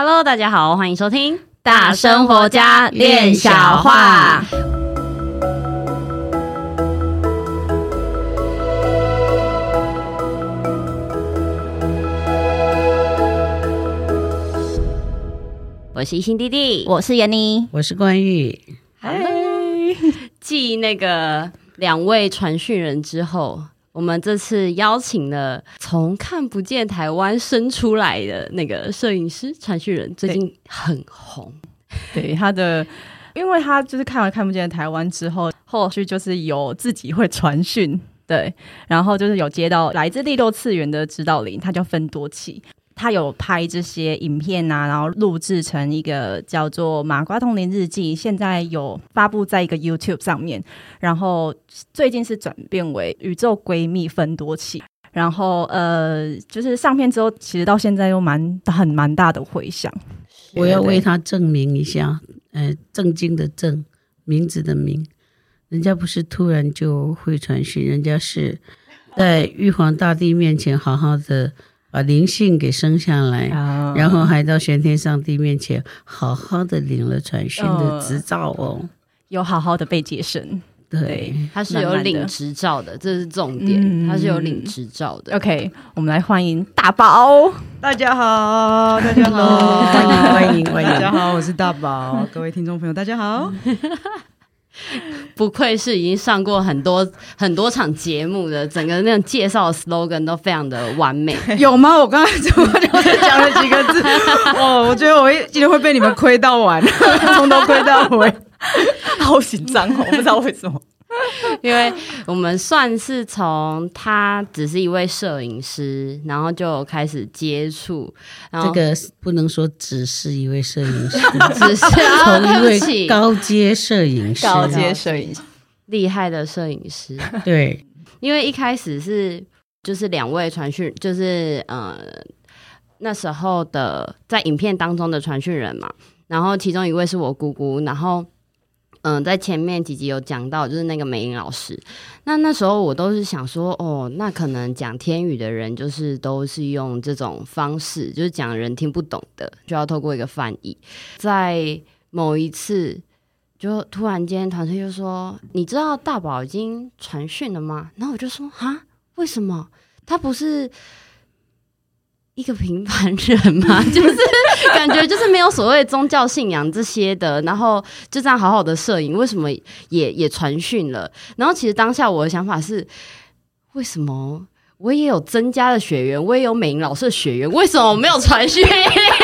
Hello，大家好，欢迎收听大生活家练小话。我是一心弟弟，我是妍妮，我是关玉。嗨，继那个两位传讯人之后。我们这次邀请了从看不见台湾生出来的那个摄影师传讯人，最近很红。对，他的，因为他就是看完看不见台湾之后，后续就是有自己会传讯，对，然后就是有接到来自第六次元的指导灵，他叫芬多奇。他有拍这些影片啊，然后录制成一个叫做《马瓜通灵日记》，现在有发布在一个 YouTube 上面。然后最近是转变为宇宙闺蜜分多期。然后呃，就是上片之后，其实到现在又蛮很蛮大的回响。我要为他证明一下，呃，正经的正，名字的名，人家不是突然就会传讯，人家是在玉皇大帝面前好好的。把灵性给生下来，哦、然后还到玄天上帝面前好好的领了传讯的执照哦，有好好的被接生，对，他是有领执照的，这是重点，他、嗯、是有领执照的。OK，我们来欢迎大宝，大家好，大家好，欢迎欢迎欢迎，大家好，我是大宝，各位听众朋友，大家好。不愧是已经上过很多很多场节目的，整个那种介绍的 slogan 都非常的完美。有吗？我刚才怎么就讲了几个字？哦，我觉得我今天会被你们亏到完，从头亏到尾，好紧张哦！我不知道为什么。因为我们算是从他只是一位摄影师，然后就开始接触。然后这个不能说只是一位摄影师，只是从一位高阶摄影师，高阶摄影师，厉害的摄影师。对，因为一开始是就是两位传讯，就是呃那时候的在影片当中的传讯人嘛，然后其中一位是我姑姑，然后。嗯，在前面几集有讲到，就是那个美英老师。那那时候我都是想说，哦，那可能讲天语的人，就是都是用这种方式，就是讲人听不懂的，就要透过一个翻译。在某一次，就突然间团队就说：“你知道大宝已经传讯了吗？”然后我就说：“啊，为什么？他不是？”一个平凡人嘛，就是感觉就是没有所谓宗教信仰这些的，然后就这样好好的摄影，为什么也也传讯了？然后其实当下我的想法是，为什么我也有增加的学员，我也有美玲老师的学员，为什么我没有传讯？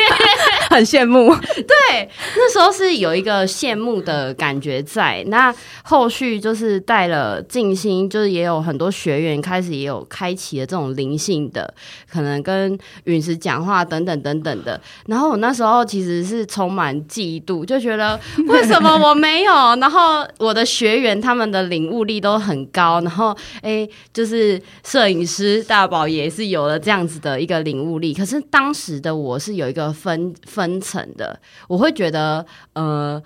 很羡慕，对，那时候是有一个羡慕的感觉在。那后续就是带了静心，就是也有很多学员开始也有开启了这种灵性的，可能跟陨石讲话等等等等的。然后我那时候其实是充满嫉妒，就觉得为什么我没有？然后我的学员他们的领悟力都很高，然后哎，就是摄影师大宝也是有了这样子的一个领悟力。可是当时的我是有一个分分。分层的，我会觉得，呃，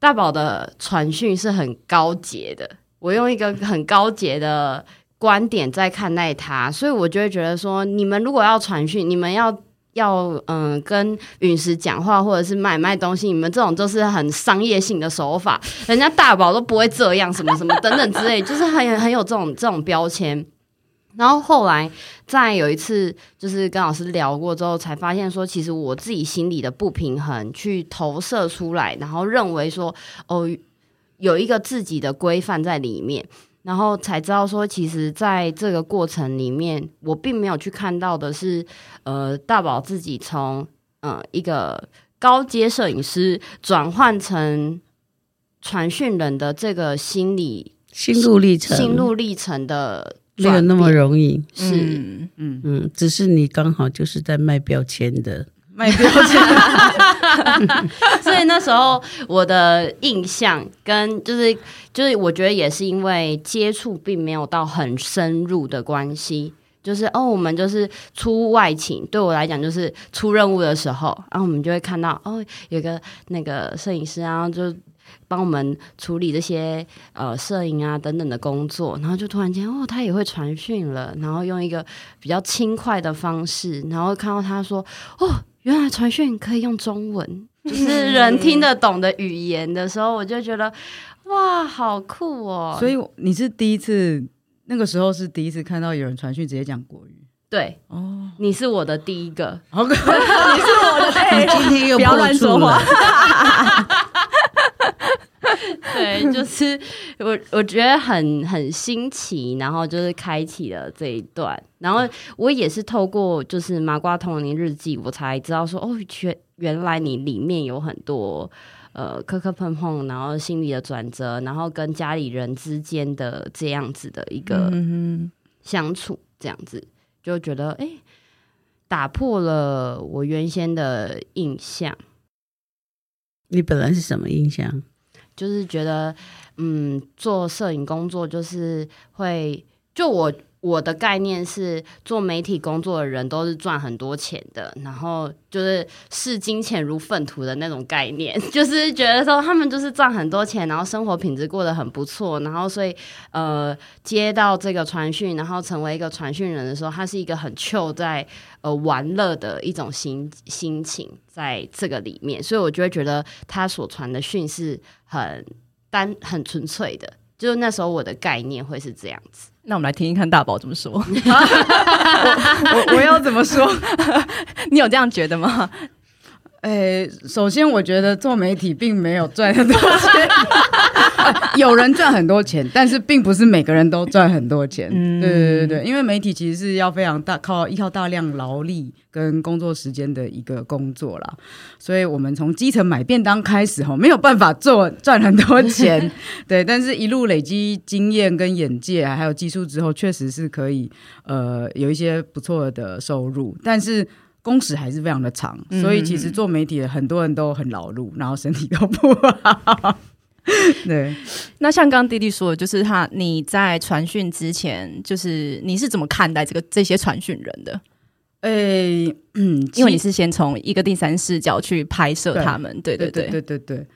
大宝的传讯是很高洁的，我用一个很高洁的观点在看待他，所以我就会觉得说，你们如果要传讯，你们要要嗯、跟陨石讲话，或者是买卖东西，你们这种就是很商业性的手法，人家大宝都不会这样，什么什么等等之类，就是很很有这种这种标签。然后后来在有一次，就是跟老师聊过之后，才发现说，其实我自己心里的不平衡去投射出来，然后认为说，哦，有一个自己的规范在里面，然后才知道说，其实在这个过程里面，我并没有去看到的是，呃，大宝自己从呃一个高阶摄影师转换成传讯人的这个心理心路历程，心路历程的。没有那么容易，是。嗯。嗯，嗯，只是你刚好就是在卖标签的，卖标签，所以那时候我的印象跟就是就是我觉得也是因为接触并没有到很深入的关系，就是哦，我们就是出外勤，对我来讲就是出任务的时候，然后我们就会看到哦，有个那个摄影师，然后就。帮我们处理这些呃摄影啊等等的工作，然后就突然间哦，他也会传讯了，然后用一个比较轻快的方式，然后看到他说哦，原来传讯可以用中文，就是人听得懂的语言的时候，我就觉得哇，好酷哦！所以你是第一次，那个时候是第一次看到有人传讯直接讲国语。对哦，你是我的第一个，好可爱，你是我的第一个，今天又不要乱说话。对，就是我我觉得很很新奇，然后就是开启了这一段，然后我也是透过就是麻瓜通灵日记，我才知道说哦，原原来你里面有很多呃磕磕碰碰，然后心理的转折，然后跟家里人之间的这样子的一个相处，这样子。就觉得哎、欸，打破了我原先的印象。你本来是什么印象？就是觉得，嗯，做摄影工作就是会，就我。我的概念是，做媒体工作的人都是赚很多钱的，然后就是视金钱如粪土的那种概念，就是觉得说他们就是赚很多钱，然后生活品质过得很不错，然后所以呃接到这个传讯，然后成为一个传讯人的时候，他是一个很 chill 在呃玩乐的一种心心情在这个里面，所以我就会觉得他所传的讯是很单很纯粹的，就是那时候我的概念会是这样子。那我们来听听看大宝怎么说。我我，我要怎么说？你有这样觉得吗？诶、欸，首先我觉得做媒体并没有赚很多钱，有人赚很多钱，但是并不是每个人都赚很多钱。嗯，对对对对，因为媒体其实是要非常大靠依靠大量劳力跟工作时间的一个工作啦，所以我们从基层买便当开始哈，没有办法做赚很多钱，对，但是一路累积经验跟眼界还有技术之后，确实是可以呃有一些不错的收入，但是。工时还是非常的长，所以其实做媒体的很多人都很劳碌，然后身体都不好。对，那像刚刚弟弟说的，就是他你在传讯之前，就是你是怎么看待这个这些传讯人的？诶、欸，嗯，因为你是先从一个第三视角去拍摄他们，对对对对对对。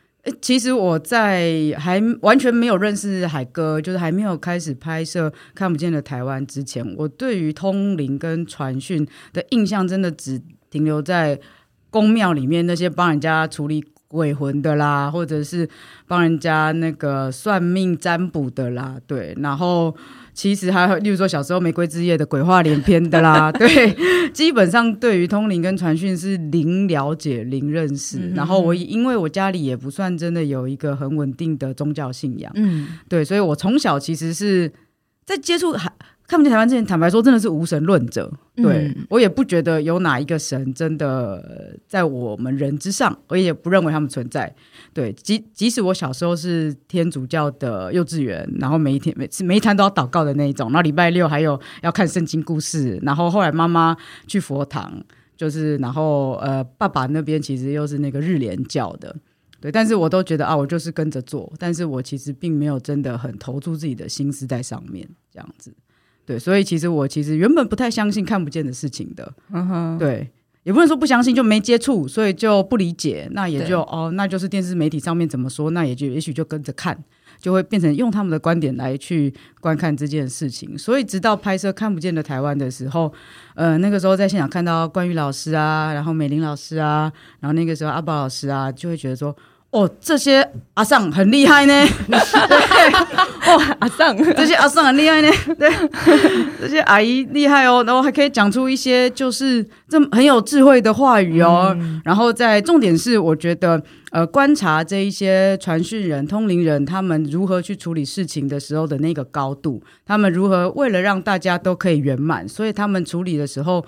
其实我在还完全没有认识海哥，就是还没有开始拍摄《看不见的台湾》之前，我对于通灵跟传讯的印象，真的只停留在宫庙里面那些帮人家处理鬼魂的啦，或者是帮人家那个算命占卜的啦，对，然后。其实还有，例如说小时候《玫瑰之夜》的鬼话连篇的啦，对，基本上对于通灵跟传讯是零了解、零认识。嗯、然后我因为我家里也不算真的有一个很稳定的宗教信仰，嗯，对，所以我从小其实是在接触还看不见台湾之前，坦白说真的是无神论者。对、嗯、我也不觉得有哪一个神真的在我们人之上，我也不认为他们存在。对，即即使我小时候是天主教的幼稚园，然后每一天每次每一餐都要祷告的那一种，然后礼拜六还有要看圣经故事，然后后来妈妈去佛堂，就是然后呃爸爸那边其实又是那个日莲教的，对，但是我都觉得啊，我就是跟着做，但是我其实并没有真的很投注自己的心思在上面，这样子，对，所以其实我其实原本不太相信看不见的事情的，嗯哼，对。也不能说不相信，就没接触，所以就不理解。那也就哦，那就是电视媒体上面怎么说，那也就也许就跟着看，就会变成用他们的观点来去观看这件事情。所以直到拍摄看不见的台湾的时候，呃，那个时候在现场看到关于老师啊，然后美玲老师啊，然后那个时候阿宝老师啊，就会觉得说。哦，这些阿尚很厉害呢。对，哦，阿桑，这些阿桑很厉害呢。对，这些阿姨厉害哦，然后还可以讲出一些就是这么很有智慧的话语哦。嗯、然后在重点是，我觉得呃，观察这一些传讯人、通灵人，他们如何去处理事情的时候的那个高度，他们如何为了让大家都可以圆满，所以他们处理的时候。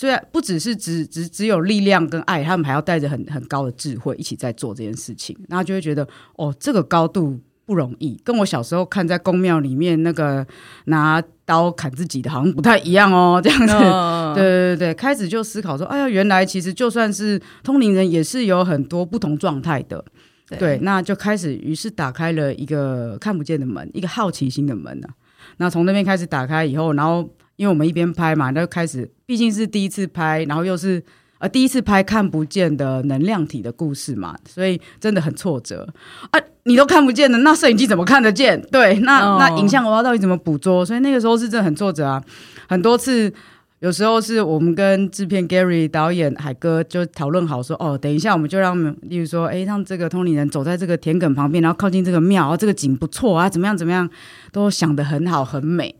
虽然不只是只只只有力量跟爱，他们还要带着很很高的智慧一起在做这件事情，然后就会觉得哦，这个高度不容易，跟我小时候看在宫庙里面那个拿刀砍自己的好像不太一样哦，这样子，哦、对对对对，开始就思考说，哎呀，原来其实就算是通灵人，也是有很多不同状态的，对，对，那就开始于是打开了一个看不见的门，一个好奇心的门呢、啊，那从那边开始打开以后，然后。因为我们一边拍嘛，那就开始，毕竟是第一次拍，然后又是呃第一次拍看不见的能量体的故事嘛，所以真的很挫折啊！你都看不见的，那摄影机怎么看得见？对，那、哦、那影像我要到底怎么捕捉？所以那个时候是真的很挫折啊，很多次有时候是我们跟制片 Gary 导演海哥就讨论好说，哦，等一下我们就让，例如说，哎，让这个通灵人走在这个田埂旁边，然后靠近这个庙，这个景不错啊，怎么样怎么样，都想得很好很美。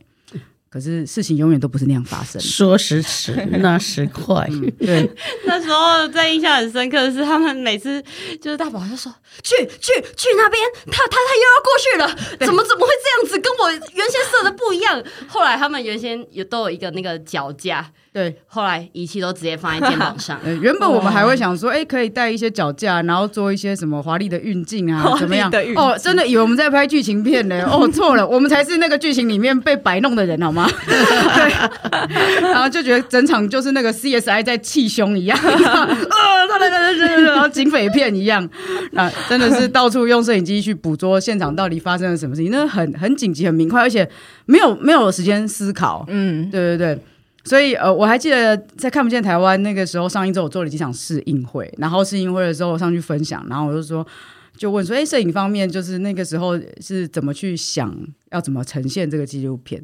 可是事情永远都不是那样发生。说时迟，那时快。嗯、对，那时候在印象很深刻的是，他们每次就是大宝就说去去去那边，他他他又要过去了，怎么怎么会这样子，跟我原先设的不一样。后来他们原先也都有一个那个脚架。对，后来仪器都直接放在肩膀上。原本我们还会想说，哎、欸，可以带一些脚架，然后做一些什么华丽的运镜啊，怎么样？哦，真的以为我们在拍剧情片呢。哦，错了，我们才是那个剧情里面被摆弄的人，好吗？对。然后就觉得整场就是那个 CSI 在气胸一样，啊，对对对对对，然后警匪片一样，那真的是到处用摄影机去捕捉现场到底发生了什么事情，那很很紧急、很明快，而且没有没有时间思考。嗯，对对对。所以呃，我还记得在看不见台湾那个时候上映之后，我做了几场试映会，然后试映会的时候我上去分享，然后我就说，就问说，哎，摄影方面就是那个时候是怎么去想要怎么呈现这个纪录片？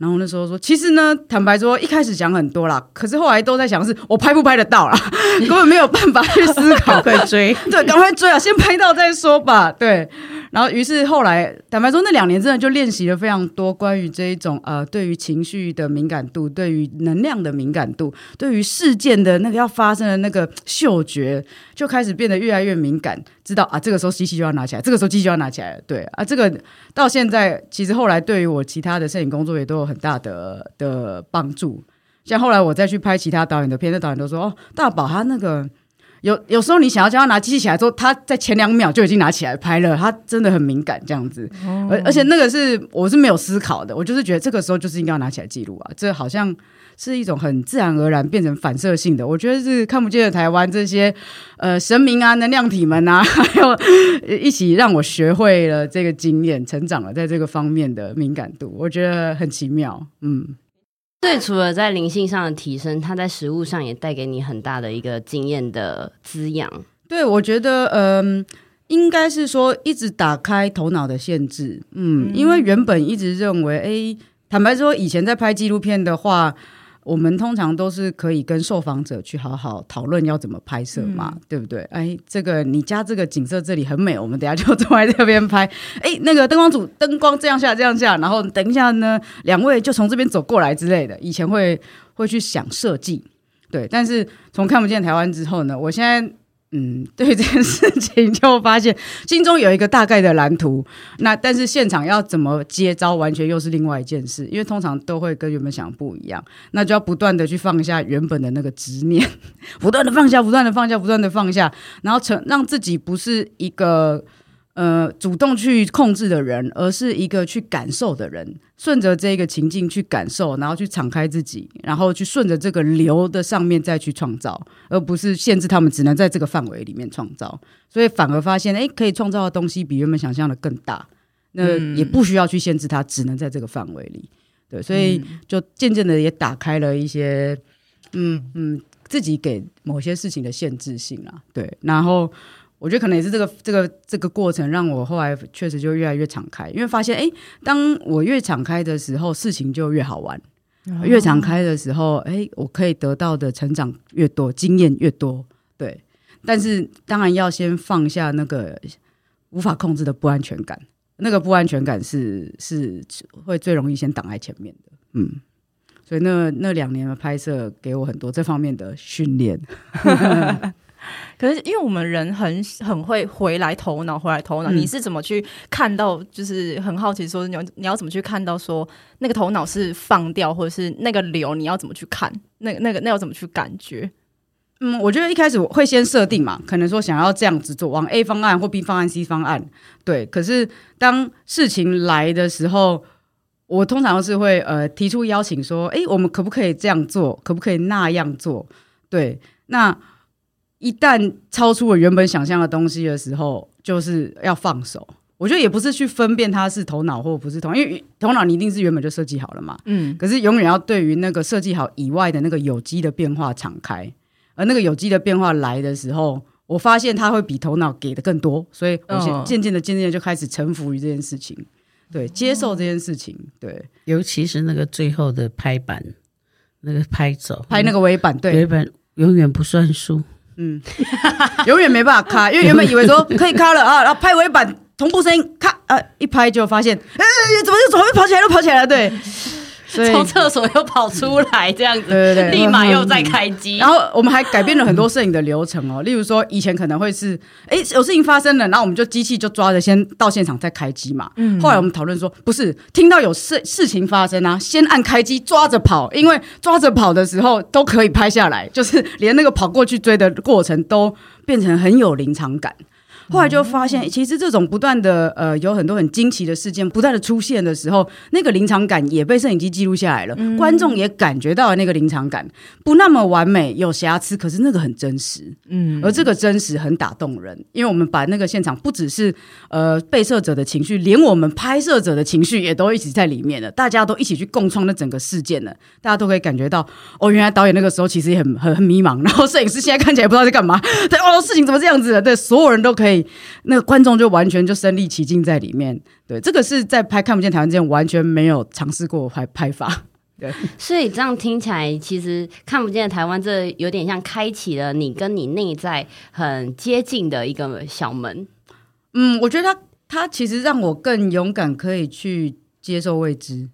然后那时候说，其实呢，坦白说，一开始想很多啦，可是后来都在想是我拍不拍得到啦，根本没有办法去思考，快追，对，赶快追啊，先拍到再说吧，对。然后，于是后来，坦白说，那两年真的就练习了非常多关于这一种呃，对于情绪的敏感度，对于能量的敏感度，对于事件的那个要发生的那个嗅觉，就开始变得越来越敏感，知道啊，这个时候机器就要拿起来，这个时候机器就要拿起来，对啊，这个到现在其实后来对于我其他的摄影工作也都有很大的的帮助。像后来我再去拍其他导演的片，那导演都说哦，大宝他那个。有有时候你想要叫他拿机器起来之后，他在前两秒就已经拿起来拍了，他真的很敏感这样子，而、哦、而且那个是我是没有思考的，我就是觉得这个时候就是应该要拿起来记录啊，这好像是一种很自然而然变成反射性的，我觉得是看不见的台湾这些呃神明啊、能量体们啊，还有一起让我学会了这个经验，成长了在这个方面的敏感度，我觉得很奇妙，嗯。对，除了在灵性上的提升，它在食物上也带给你很大的一个经验的滋养。对，我觉得，嗯、呃，应该是说一直打开头脑的限制，嗯，嗯，因为原本一直认为，哎，坦白说，以前在拍纪录片的话。我们通常都是可以跟受访者去好好讨论要怎么拍摄嘛，嗯、对不对？哎，这个你家这个景色这里很美，我们等下就坐在这边拍。哎，那个灯光组灯光这样下这样下，然后等一下呢，两位就从这边走过来之类的。以前会会去想设计，对，但是从看不见台湾之后呢，我现在。嗯，对这件事情就发现心中有一个大概的蓝图，那但是现场要怎么接招，完全又是另外一件事。因为通常都会跟原本想不一样，那就要不断的去放下原本的那个执念，不断的放下，不断的放下，不断的放下，然后成让自己不是一个。呃，主动去控制的人，而是一个去感受的人，顺着这个情境去感受，然后去敞开自己，然后去顺着这个流的上面再去创造，而不是限制他们只能在这个范围里面创造。所以反而发现，哎，可以创造的东西比原本想象的更大。那也不需要去限制他，只能在这个范围里。对，所以就渐渐的也打开了一些，嗯嗯，自己给某些事情的限制性啊。对，然后。我觉得可能也是这个这个这个过程，让我后来确实就越来越敞开，因为发现，哎，当我越敞开的时候，事情就越好玩；哦、越敞开的时候，哎，我可以得到的成长越多，经验越多。对，但是当然要先放下那个无法控制的不安全感，那个不安全感是是会最容易先挡在前面的。嗯，所以那那两年的拍摄给我很多这方面的训练。可是，因为我们人很很会回来头脑，回来头脑。嗯、你是怎么去看到？就是很好奇，说你要你要怎么去看到？说那个头脑是放掉，或者是那个流，你要怎么去看？那个那个那要怎么去感觉？嗯，我觉得一开始我会先设定嘛，可能说想要这样子做，往 A 方案或 B 方案、C 方案。对，可是当事情来的时候，我通常是会呃提出邀请，说：哎，我们可不可以这样做？可不可以那样做？对，那。一旦超出我原本想象的东西的时候，就是要放手。我觉得也不是去分辨它是头脑或不是头脑，因为头脑你一定是原本就设计好了嘛。嗯。可是永远要对于那个设计好以外的那个有机的变化敞开，而那个有机的变化来的时候，我发现它会比头脑给的更多，所以我渐渐的、渐渐的就开始臣服于这件事情，对，接受这件事情，对。尤其是那个最后的拍板。那个拍走，拍那个尾板，对，尾板永远不算数。嗯，永远没办法卡，因为原本以为说可以卡了啊，然后拍尾板同步声音，卡啊，一拍就发现，哎、怎么又怎么又跑起来，又跑起来了，对。从厕所又跑出来，这样子，对对对，立马又再开机。然后我们还改变了很多摄影的流程哦，例如说以前可能会是，哎，有事情发生了，然后我们就机器就抓着先到现场再开机嘛。嗯。后来我们讨论说，不是，听到有事事情发生啊，先按开机抓着跑，因为抓着跑的时候都可以拍下来，就是连那个跑过去追的过程都变成很有临场感。后来就发现，其实这种不断的呃，有很多很惊奇的事件不断的出现的时候，那个临场感也被摄影机记录下来了，嗯、观众也感觉到了那个临场感，不那么完美，有瑕疵，可是那个很真实，嗯，而这个真实很打动人，因为我们把那个现场不只是呃被摄者的情绪，连我们拍摄者的情绪也都一起在里面了，大家都一起去共创那整个事件了，大家都可以感觉到，哦，原来导演那个时候其实也很很很迷茫，然后摄影师现在看起来不知道在干嘛，对，哦，事情怎么这样子的，对，所有人都可以。那个观众就完全就身临其境在里面，对，这个是在拍看不见台湾之前完全没有尝试过拍拍法，对。所以这样听起来，其实看不见的台湾，这有点像开启了你跟你内在很接近的一个小门。嗯，我觉得他他其实让我更勇敢，可以去接受未知。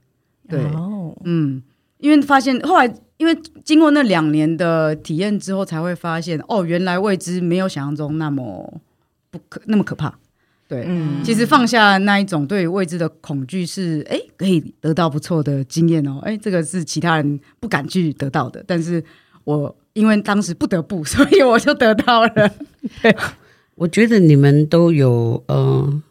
对，哦、嗯，因为发现后来，因为经过那两年的体验之后，才会发现，哦，原来未知没有想象中那么。不可那么可怕，对，嗯，其实放下那一种对未知的恐惧是，哎，可以得到不错的经验哦，哎，这个是其他人不敢去得到的，但是我因为当时不得不，所以我就得到了。对，我觉得你们都有，嗯、呃，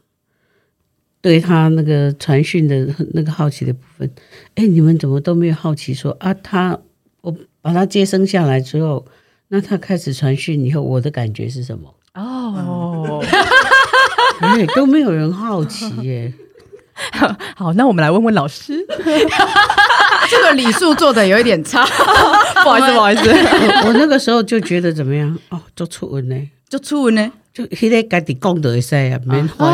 对他那个传讯的那个好奇的部分，哎，你们怎么都没有好奇说啊？他我把他接生下来之后，那他开始传讯以后，我的感觉是什么？哦，哎，都没有人好奇耶。好，那我们来问问老师，这个礼数做的有一点差，不好意思，不好意思。我那个时候就觉得怎么样？哦，做初文呢，做初文呢，就现在该得功德赛啊，没还。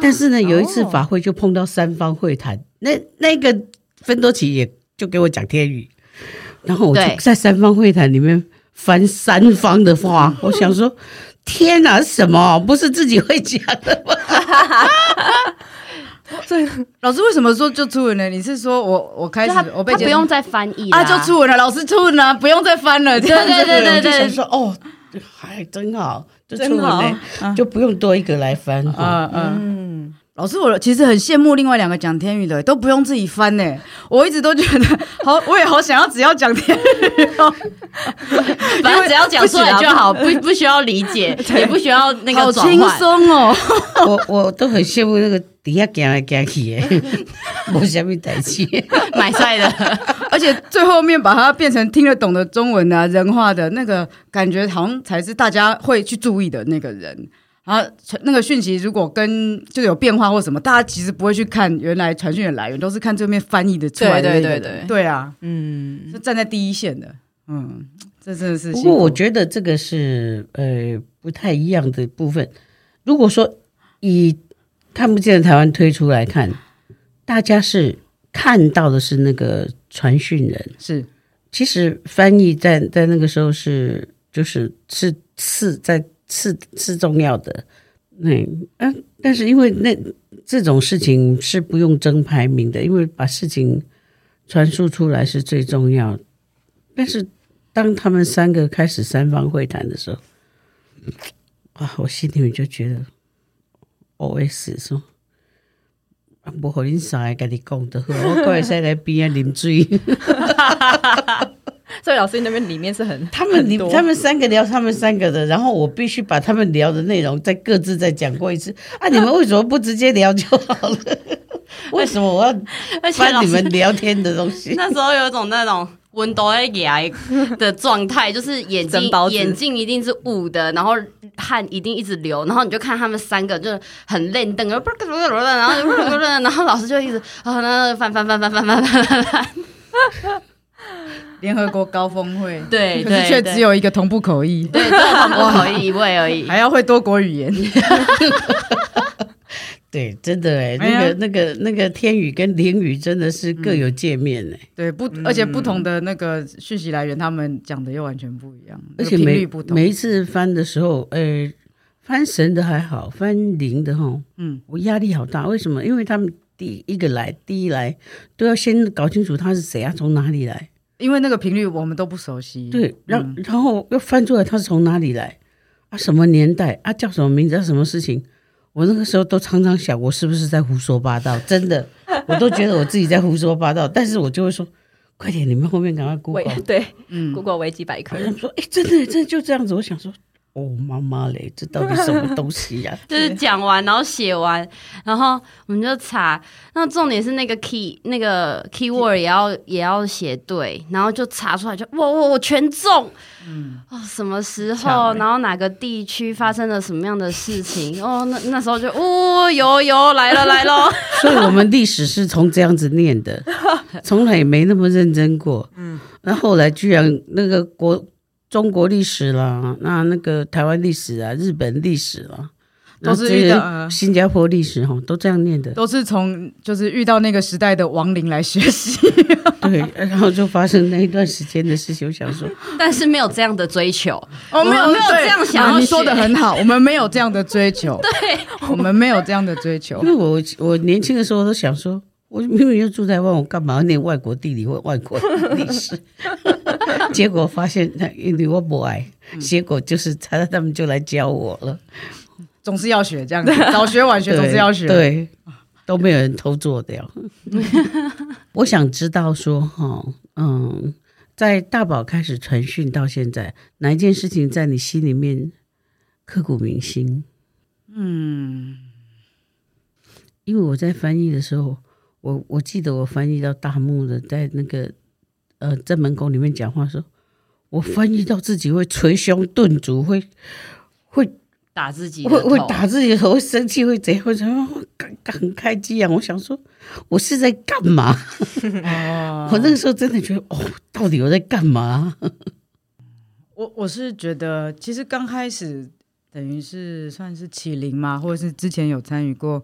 但是呢，有一次法会就碰到三方会谈，那那个芬多奇也就给我讲天语，然后我就在三方会谈里面翻三方的话，我想说。天哪，什么？不是自己会讲的吗？所以老师为什么说就出文了？你是说我我开始我被他不用再翻译啊？就出文了，老师出文了，不用再翻了。对对对对对，就想说哦，还真好，就出文了，就不用多一个来翻。嗯嗯。老师，我其实很羡慕另外两个讲天语的，都不用自己翻呢。我一直都觉得 好，我也好想要只要讲天语，反正只要讲出来就好，不不需要理解，也不需要那个好轻松哦。我我都很羡慕那个底下讲来讲去的，没什么代志，买菜的，而且最后面把它变成听得懂的中文啊，人话的那个感觉，好像才是大家会去注意的那个人。啊，那个讯息如果跟就有变化或什么，大家其实不会去看原来传讯的来源，都是看这边翻译的出来的。对对对对，对啊，嗯，是站在第一线的，嗯，这真的是。不过我觉得这个是呃不太一样的部分。如果说以看不见的台湾推出来看，大家是看到的是那个传讯人，是其实翻译在在那个时候是就是是是在。是是重要的，那嗯、啊，但是因为那这种事情是不用争排名的，因为把事情传输出来是最重要。但是当他们三个开始三方会谈的时候，啊，我心里面就觉得，OS 说，不和你三个跟你讲的，我过来再来边啊啉水。所以老师那边里面是很他们你他们三个聊他们三个的，然后我必须把他们聊的内容再各自再讲过一次啊！你们为什么不直接聊就好了？为什么我要翻你们聊天的东西？那时候有一种那种温度的牙的状态，就是眼睛眼睛一定是雾的，然后汗一定一直流，然后你就看他们三个就很累瞪，然后然后然后老师就一直啊，那翻翻翻翻翻翻翻翻。联合国高峰会，对，可是却只有一个同步口译，对，只有同步口译一位而已，还要会多国语言。对，真的哎，那个、那个、那个天宇跟灵宇真的是各有界面哎、对，不，而且不同的那个讯息来源，他们讲的又完全不一样，而且频率每不同。每一次翻的时候，呃，翻神的还好，翻灵的哈，嗯，我压力好大。为什么？因为他们第一个来，第一来都要先搞清楚他是谁啊，从哪里来。因为那个频率我们都不熟悉。对，然、嗯然后又翻出来他是从哪里来啊？什么年代啊？叫什么名字？啊？什么事情？我那个时候都常常想，我是不是在胡说八道？真的，我都觉得我自己在胡说八道。但是我就会说，快点，你们后面赶快 Google。对，嗯，Google 维基百科他。们说，哎，真的，真的就这样子。我想说，哦，妈妈嘞，这到底什么东西呀、啊？就是讲完，然后写完，然后我们就查。那重点是那个 key，那个 keyword 也要也要写对，然后就查出来就，就哇哇，我全中。嗯，哦，什么时候，然后哪个地区发生了什么样的事情？哦，那那时候就，哦，有有来了来了。所以我们历史是从这样子念的，从来也没那么认真过。嗯，那后来居然那个国中国历史啦，那那个台湾历史啊，日本历史啦。都是遇到、呃、新加坡历史哈，都这样念的，都是从就是遇到那个时代的亡灵来学习。对，然后就发生那一段时间的事情。我想说，但是没有这样的追求，我们有没有这样想、啊。你说的很好，我们没有这样的追求。对，我们没有这样的追求。因为我我年轻的时候都想说，我明明就住台湾，我干嘛要念外国地理或外国历史？结果发现，因为我不爱，结果就是他他们就来教我了。总是要学这样子，早学晚学总是要学，对，对，都没有人偷做掉。我想知道说，哈，嗯，在大宝开始传讯到现在，哪一件事情在你心里面刻骨铭心？嗯，因为我在翻译的时候，我我记得我翻译到大木的在那个呃在门口里面讲话的时候，我翻译到自己会捶胸顿足，会会。打自己会会打自己的头，会生气，会怎样？会怎样？很开机啊！我想说，我是在干嘛？哦、我那个时候真的觉得，哦，到底我在干嘛？我我是觉得，其实刚开始等于是算是启灵嘛，或者是之前有参与过，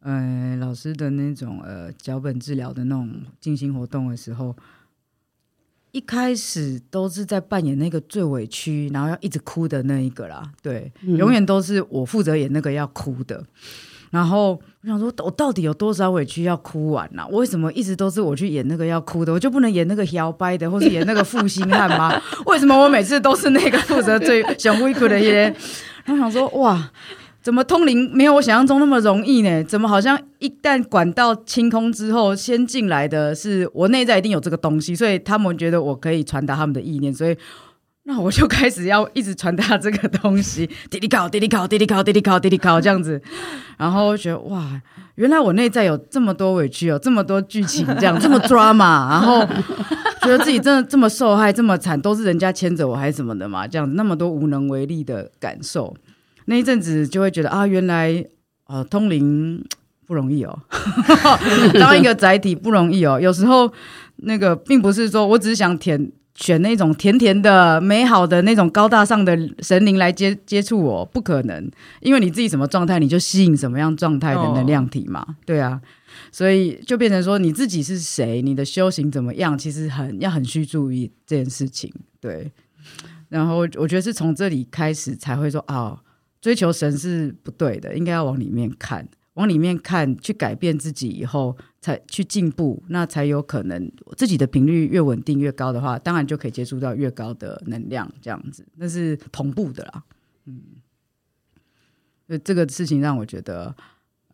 呃，老师的那种呃脚本治疗的那种进行活动的时候。一开始都是在扮演那个最委屈，然后要一直哭的那一个啦，对，嗯、永远都是我负责演那个要哭的。然后我想说，我到底有多少委屈要哭完呢、啊？为什么一直都是我去演那个要哭的？我就不能演那个摇摆的，或是演那个负心汉吗？为什么我每次都是那个负责最 想委屈的一些？然后想说，哇。怎么通灵没有我想象中那么容易呢？怎么好像一旦管道清空之后，先进来的是我内在一定有这个东西，所以他们觉得我可以传达他们的意念，所以那我就开始要一直传达这个东西，滴滴考，滴滴考，滴滴考，滴滴考，滴滴考这样子，然后觉得哇，原来我内在有这么多委屈，有这么多剧情，这样 这么 drama，然后觉得自己真的这么受害，这么惨，都是人家牵着我还是什么的嘛，这样那么多无能为力的感受。那一阵子就会觉得啊，原来呃通灵 不容易哦，当一个载体不容易哦。有时候那个并不是说我只是想填选那种甜甜的、美好的那种高大上的神灵来接接触我，不可能，因为你自己什么状态，你就吸引什么样状态的能量体嘛。哦、对啊，所以就变成说你自己是谁，你的修行怎么样，其实很要很需注意这件事情。对，然后我觉得是从这里开始才会说啊。哦追求神是不对的，应该要往里面看，往里面看，去改变自己以后，才去进步，那才有可能自己的频率越稳定越高的话，当然就可以接触到越高的能量，这样子，那是同步的啦。嗯，这个事情让我觉得。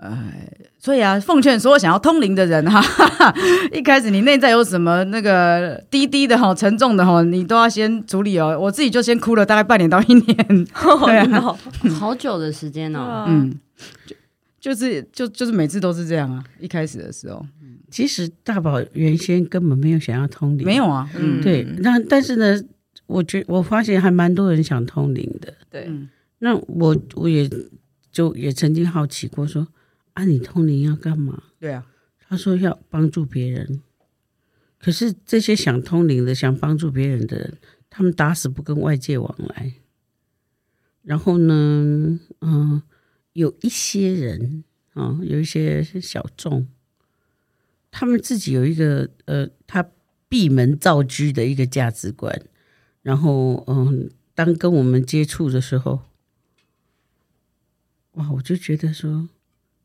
哎，所以啊，奉劝所有想要通灵的人哈，哈，哈，一开始你内在有什么那个低低的哈、沉重的哈，你都要先处理哦。我自己就先哭了大概半年到一年，对啊，好久的时间哦。嗯，就就是就就是每次都是这样啊。一开始的时候，其实大宝原先根本没有想要通灵，没有啊。嗯，对。那但是呢，我觉我发现还蛮多人想通灵的。对，那我我也就也曾经好奇过说。啊，你通灵要干嘛？对啊，他说要帮助别人。可是这些想通灵的、想帮助别人的人，他们打死不跟外界往来。然后呢，嗯、呃，有一些人啊、哦，有一些小众，他们自己有一个呃，他闭门造车的一个价值观，然后嗯，当跟我们接触的时候，哇，我就觉得说，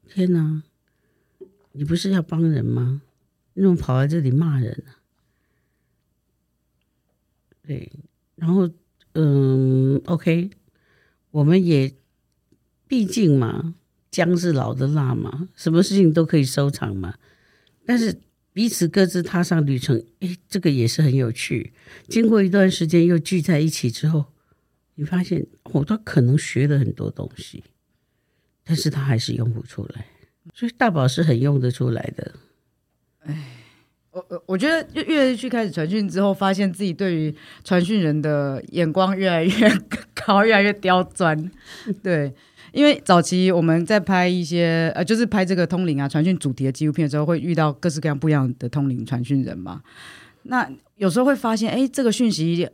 天哪，你不是要帮人吗？你怎么跑来这里骂人呢、对，然后嗯，OK，我们也毕竟嘛。姜是老的辣嘛，什么事情都可以收场嘛。但是彼此各自踏上旅程，诶，这个也是很有趣。经过一段时间又聚在一起之后，你发现我都可能学了很多东西，但是他还是用不出来。所以大宝是很用得出来的。哎，我我我觉得越去开始传讯之后，发现自己对于传讯人的眼光越来越 高，越来越刁钻。对。因为早期我们在拍一些呃，就是拍这个通灵啊、传讯主题的纪录片的时候，会遇到各式各样不一样的通灵传讯人嘛。那有时候会发现，哎，这个讯息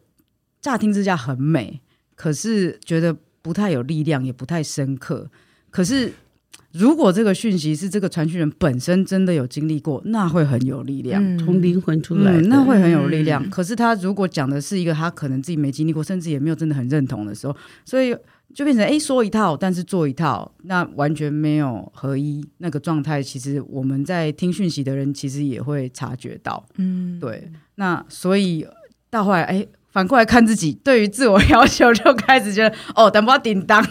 乍听之下很美，可是觉得不太有力量，也不太深刻。可是如果这个讯息是这个传讯人本身真的有经历过，那会很有力量，嗯、从灵魂出来、嗯，那会很有力量。嗯、可是他如果讲的是一个他可能自己没经历过，甚至也没有真的很认同的时候，所以。就变成哎，说一套，但是做一套，那完全没有合一那个状态。其实我们在听讯息的人，其实也会察觉到，嗯，对。那所以到后来，哎，反过来看自己，对于自我要求就开始觉得，哦，等不到叮当，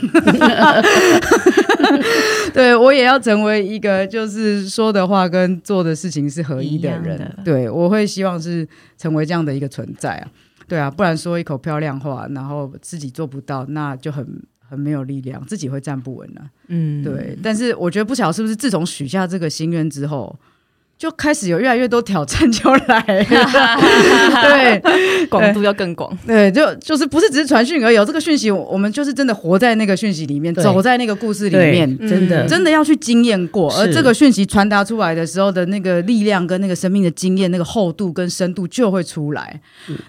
对我也要成为一个就是说的话跟做的事情是合一的人。的对，我会希望是成为这样的一个存在啊。对啊，不然说一口漂亮话，然后自己做不到，那就很很没有力量，自己会站不稳了啊。嗯，对。但是我觉得不晓得是不是自从许下这个心愿之后。就开始有越来越多挑战就来了，对，广度要更广，对，就就是不是只是传讯而已，有这个讯息，我们就是真的活在那个讯息里面，走在那个故事里面，真的。真的要去经验过，而这个讯息传达出来的时候的那个力量跟那个生命的经验，那个厚度跟深度就会出来。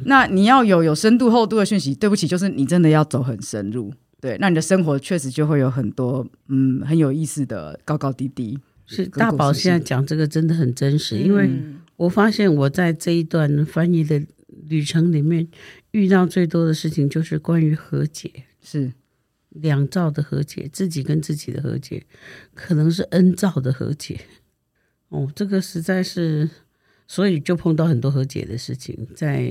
那你要有有深度厚度的讯息，对不起，就是你真的要走很深入，对，那你的生活确实就会有很多嗯很有意思的高高低低。是大宝现在讲这个真的很真实，因为我发现我在这一段翻译的旅程里面遇到最多的事情就是关于和解，是两造的和解，自己跟自己的和解，可能是 N 造的和解。哦，这个实在是，所以就碰到很多和解的事情，在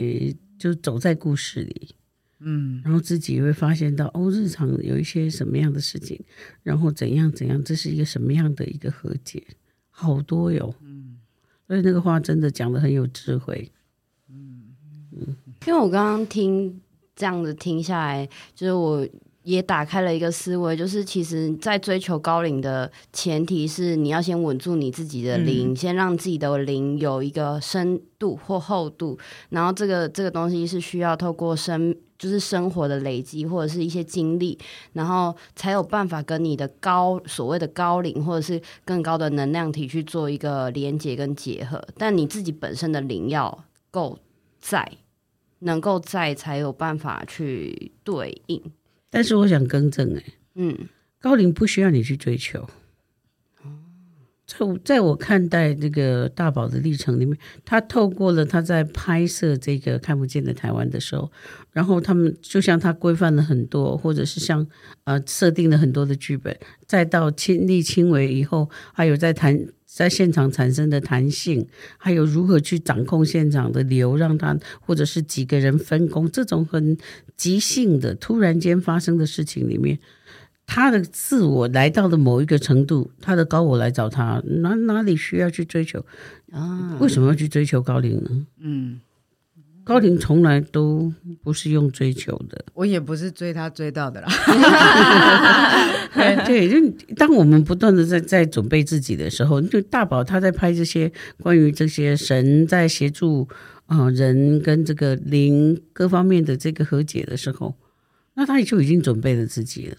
就走在故事里。嗯，然后自己也会发现到哦，日常有一些什么样的事情，然后怎样怎样，这是一个什么样的一个和解，好多哟。嗯，所以那个话真的讲得很有智慧。嗯嗯，因为我刚刚听这样子听下来，就是我。也打开了一个思维，就是其实，在追求高龄的前提是，你要先稳住你自己的灵，嗯、先让自己的灵有一个深度或厚度，然后这个这个东西是需要透过生，就是生活的累积或者是一些经历，然后才有办法跟你的高所谓的高龄或者是更高的能量体去做一个连接跟结合。但你自己本身的灵要够在，能够在，才有办法去对应。但是我想更正哎，嗯，高龄不需要你去追求。在我在我看待这个大宝的历程里面，他透过了他在拍摄这个看不见的台湾的时候，然后他们就像他规范了很多，或者是像呃设定了很多的剧本，再到亲力亲为以后，还有在谈。在现场产生的弹性，还有如何去掌控现场的流，让他或者是几个人分工，这种很即兴的、突然间发生的事情里面，他的自我来到了某一个程度，他的高我来找他，哪哪里需要去追求啊？为什么要去追求高龄呢？嗯。高灵从来都不是用追求的，我也不是追他追到的啦。对，就当我们不断的在在准备自己的时候，就大宝他在拍这些关于这些神在协助啊、呃、人跟这个灵各方面的这个和解的时候，那他也就已经准备了自己了。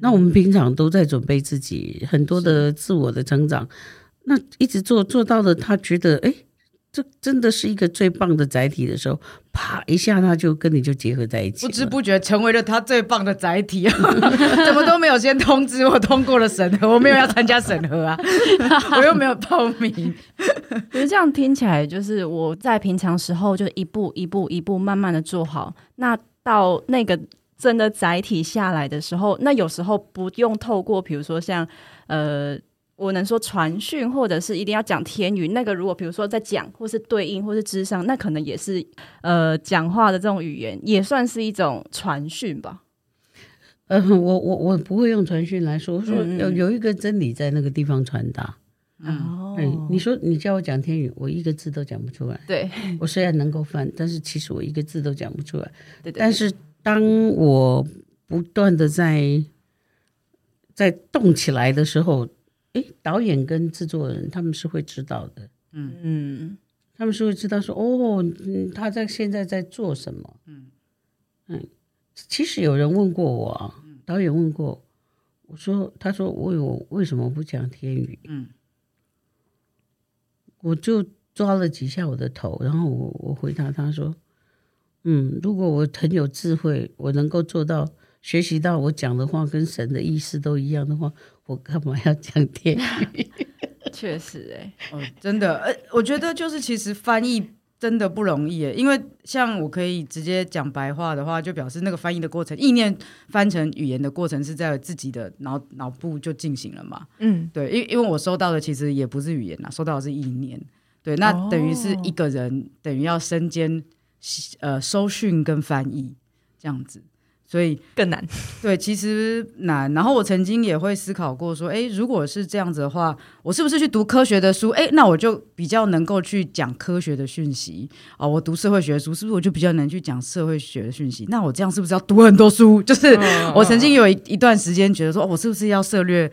那我们平常都在准备自己很多的自我的成长，那一直做做到了，他觉得哎。这真的是一个最棒的载体的时候，啪一下，他就跟你就结合在一起，不知不觉成为了他最棒的载体啊！怎么都没有先通知我通过了审核，我没有要参加审核啊，我又没有报名。可是这样听起来，就是我在平常时候就一步一步一步慢慢的做好，那到那个真的载体下来的时候，那有时候不用透过，比如说像呃。我能说传讯，或者是一定要讲天语。那个如果比如说在讲，或是对应，或是智商，那可能也是呃讲话的这种语言，也算是一种传讯吧。呃，我我我不会用传讯来说，我说有有一个真理在那个地方传达。哦、你说你叫我讲天语，我一个字都讲不出来。对，我虽然能够翻，但是其实我一个字都讲不出来。对，对，对。但是当我不断的在在动起来的时候。哎，导演跟制作人他们是会知道的，嗯嗯，他们是会知道说，哦，嗯，他在现在在做什么，嗯嗯。其实有人问过我啊，导演问过我说，他说为我有为什么不讲天语？嗯，我就抓了几下我的头，然后我我回答他说，嗯，如果我很有智慧，我能够做到。学习到我讲的话跟神的意思都一样的话，我干嘛要讲天语？确实、欸，哎，哦，真的，呃，我觉得就是其实翻译真的不容易，因为像我可以直接讲白话的话，就表示那个翻译的过程，意念翻成语言的过程是在自己的脑脑部就进行了嘛。嗯，对，因因为我收到的其实也不是语言呐，收到的是意念。对，那等于是一个人、哦、等于要身兼呃收讯跟翻译这样子。所以更难，对，其实难。然后我曾经也会思考过，说，哎，如果是这样子的话，我是不是去读科学的书？哎，那我就比较能够去讲科学的讯息啊、哦。我读社会学的书，是不是我就比较能去讲社会学的讯息？那我这样是不是要读很多书？就是我曾经有一一段时间觉得说，哦，我是不是要涉略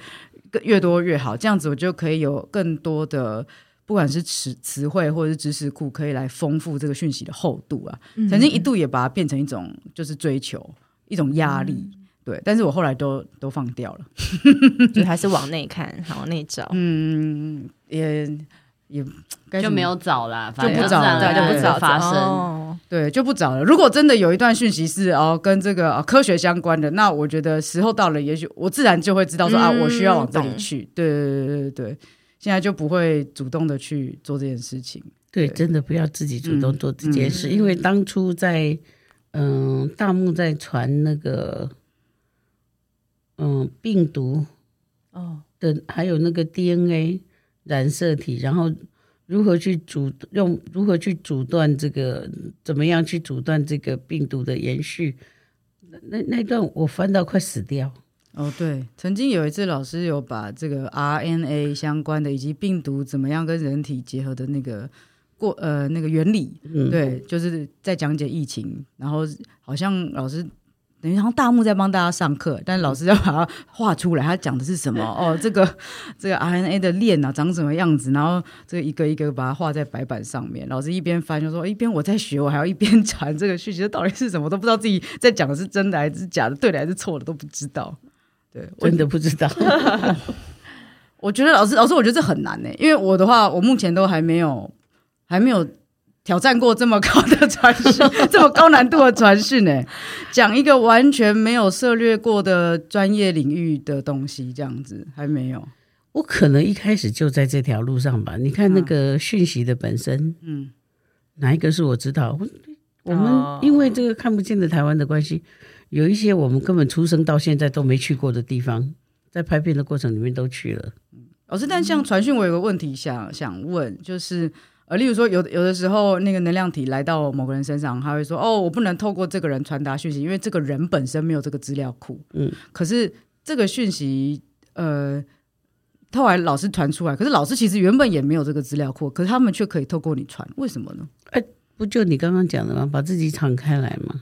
越多越好？这样子我就可以有更多的，不管是词词汇或者是知识库，可以来丰富这个讯息的厚度啊。曾经一度也把它变成一种就是追求。一种压力，嗯，对，但是我后来都都放掉了，就还是往内看，往内找，嗯，也也就没有找啦，就不找就不找发生，哦，对，就不找了。如果真的有一段讯息是哦跟这个，哦，科学相关的，那我觉得时候到了，也许我自然就会知道说，嗯，啊，我需要往这里去。对对对对对，现在就不会主动的去做这件事情。对，对。真的不要自己主动做这件事，嗯，因为当初在。嗯，大幕在传那个，嗯，病毒哦的，还有那个 DNA 染色体，然后如何去阻用，如何去阻断这个，怎么样去阻断这个病毒的延续？那那段我翻到快死掉。哦，对，曾经有一次老师有把这个 RNA 相关的，以及病毒怎么样跟人体结合的那个。过呃那个原理，嗯，对，就是在讲解疫情，然后好像老师等于好像大幕在帮大家上课，但是老师要把它画出来，他讲的是什么？哦，这个这个 RNA 的链啊长什么样子？然后这个一个一个把它画在白板上面，老师一边翻就说一边我在学，我还要一边 传这个讯息，这到底是什么？都不知道自己在讲的是真的还是假的，对的还是错的都不知道。对，真的不知道。我觉得老师老师，我觉得这很难呢，因为我的话，我目前都还没有。还没有挑战过这么高的传讯，这么高难度的传讯呢？讲一个完全没有涉略过的专业领域的东西，这样子还没有。我可能一开始就在这条路上吧。你看那个讯息的本身，嗯，哪一个是我知道？我们因为这个看不见的台湾的关系，有一些我们根本出生到现在都没去过的地方，在拍片的过程里面都去了。老师，但像传讯，我有个问题想想问，就是。呃，例如说，有有的时候，那个能量体来到某个人身上，他会说：“哦，我不能透过这个人传达讯息，因为这个人本身没有这个资料库。”嗯，可是这个讯息，呃，后来老师传出来，可是老师其实原本也没有这个资料库，可是他们却可以透过你传，为什么呢？哎，不就你刚刚讲的吗？把自己敞开来吗？